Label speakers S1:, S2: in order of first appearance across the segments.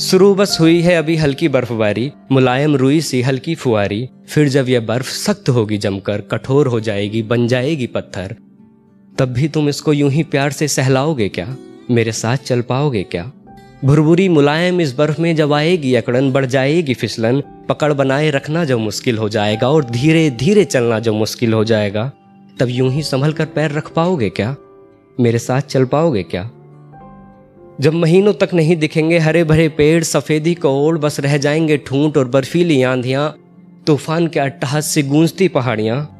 S1: शुरू बस हुई है अभी हल्की बर्फबारी, मुलायम रुई सी हल्की फुआरी फिर जब यह बर्फ़ सख्त होगी जमकर, कठोर हो जाएगी, बन जाएगी पत्थर, तब भी तुम इसको यूँ ही प्यार से सहलाओगे क्या? मेरे साथ चल पाओगे क्या? भुरभुरी मुलायम इस बर्फ़ में जब आएगी, अकड़न बढ़ जाएगी फिसलन, पकड़ बनाए रखना जब मुश्किल हो जाएगा और धीरे धीरे चलना जब मुश्किल हो जाएगा, तब यूँ ही संभल कर पैर रख पाओगे क्या? मेरे साथ चल पाओगे क्या? जब महीनों तक नहीं दिखेंगे हरे भरे पेड़, सफेदी को ओढ़ बस रह जाएँगे ठूंठ और बर्फीली आंधियाँ, तूफ़ान के अट्टहास से गूंजती पहाड़ियाँ।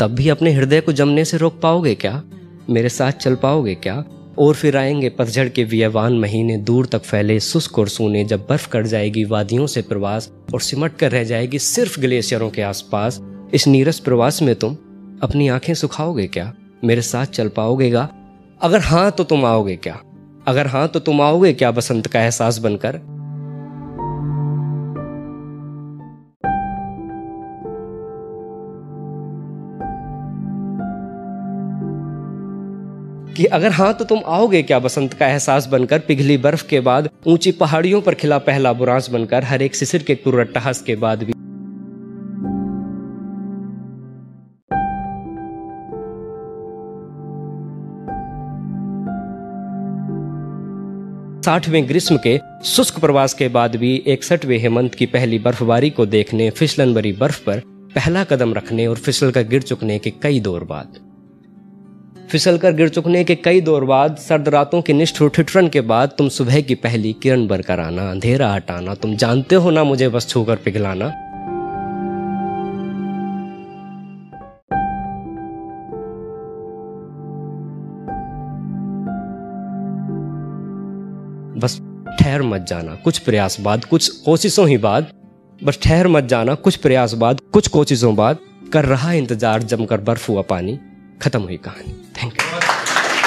S1: तब भी अपने हृदय को जमने से रोक पाओगे क्या? मेरे साथ चल पाओगे क्या? और फिर आएँगे पतझड़ के वियवान महीने, दूर तक फैले सुस्क और सूने, जब बर्फ़ कट जाएगी वादियों से प्रवास और सिमट कर रह जाएगी सिर्फ़ ग्लेशियरों के आसपास। इस नीरस प्रवास में तुम अपनी आँखें सुखाओगे क्या? मेरे साथ चल पाओगेगा अगर हाँ तो तुम आओगे क्या? अगर हाँ तो तुम आओगे क्या बसंत का एहसास बनकर? कि अगर हाँ तो तुम आओगे क्या बसंत का एहसास बनकर? पिघली बर्फ़ के बाद ऊँची पहाड़ियों पर खिला पहला बुरांस बनकर, हर एक सिसिर के कुर्रटहास के बाद भी। साठवें ग्रीष्म के शुष्क प्रवास के बाद भी इकसठवें हेमंत की पहली बर्फबारी को देखने फिसलन भरी बर्फ़ पर पहला कदम रखने और फिसलकर गिर चुकने के कई दौर बाद। फिसलकर गिर चुकने के कई दौर बाद, सर्द रातों के निष्ठुर ठिठरन के बाद तुम सुबह की पहली किरण बरकराना आना, अंधेरा हटाना, तुम जानते हो ना मुझे बस छूकर पिघलाना। बस ठहर मत जाना, कुछ प्रयास बाद, कुछ कोशिशों ही बाद, बस ठहर मत जाना, कुछ प्रयास बाद, कुछ कोशिशों बाद, कर रहा इंतज़ार जमकर बर्फ़ हुआ पानी, खत्म हुई कहानी। Thank you